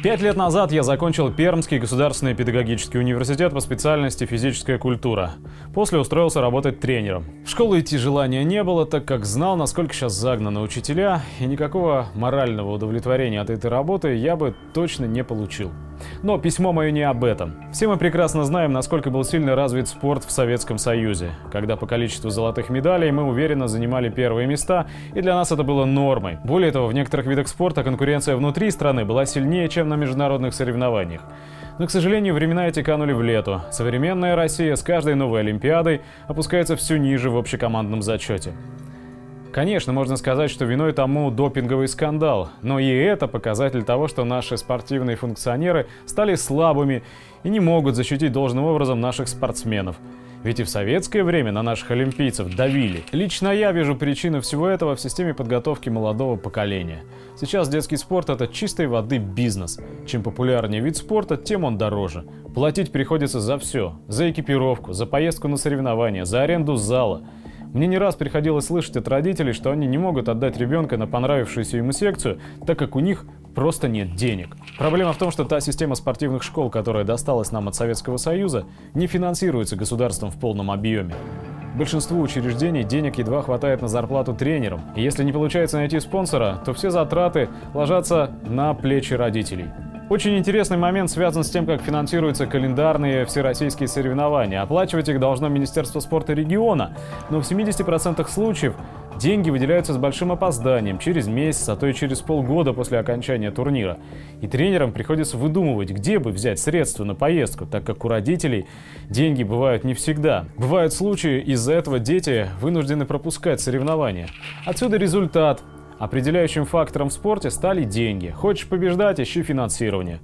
Пять лет назад я закончил Пермский государственный педагогический университет по специальности физическая культура. После устроился работать тренером. В школу идти желания не было, так как знал, насколько сейчас загнаны учителя, и никакого морального удовлетворения от этой работы я бы точно не получил. Но письмо мое не об этом. Все мы прекрасно знаем, насколько был сильно развит спорт в Советском Союзе, когда по количеству золотых медалей мы уверенно занимали первые места, и для нас это было нормой. Более того, в некоторых видах спорта конкуренция внутри страны была сильнее, чем на международных соревнованиях. Но, к сожалению, времена эти канули в лету. Современная Россия с каждой новой Олимпиадой опускается все ниже в общекомандном зачете. Конечно, можно сказать, что виной тому допинговый скандал, но и это показатель того, что наши спортивные функционеры стали слабыми и не могут защитить должным образом наших спортсменов. Ведь и в советское время на наших олимпийцев давили. Лично я вижу причину всего этого в системе подготовки молодого поколения. Сейчас детский спорт – это чистой воды бизнес. Чем популярнее вид спорта, тем он дороже. Платить приходится за все. За экипировку, за поездку на соревнования, за аренду зала – мне не раз приходилось слышать от родителей, что они не могут отдать ребенка на понравившуюся ему секцию, так как у них просто нет денег. Проблема в том, что та система спортивных школ, которая досталась нам от Советского Союза, не финансируется государством в полном объеме. Большинству учреждений денег едва хватает на зарплату тренерам. И если не получается найти спонсора, то все затраты ложатся на плечи родителей. Очень интересный момент связан с тем, как финансируются календарные всероссийские соревнования. Оплачивать их должно Министерство спорта региона, но в 70% случаев деньги выделяются с большим опозданием, через месяц, а то и через полгода после окончания турнира. И тренерам приходится выдумывать, где бы взять средства на поездку, так как у родителей деньги бывают не всегда. Бывают случаи, из-за этого дети вынуждены пропускать соревнования. Отсюда результат Определяющим фактором в спорте стали деньги. Хочешь побеждать – ищи финансирование.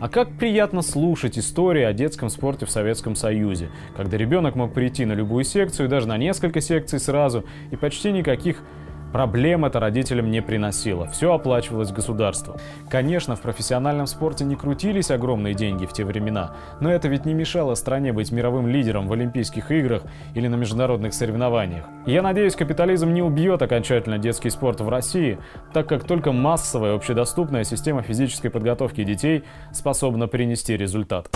А как приятно слушать истории о детском спорте в Советском Союзе, когда ребенок мог прийти на любую секцию, даже на несколько секций сразу, и почти никаких Проблем это родителям не приносило, все оплачивалось государством. Конечно, в профессиональном спорте не крутились огромные деньги в те времена, но это ведь не мешало стране быть мировым лидером в Олимпийских играх или на международных соревнованиях. Я надеюсь, капитализм не убьет окончательно детский спорт в России, так как только массовая общедоступная система физической подготовки детей способна принести результат.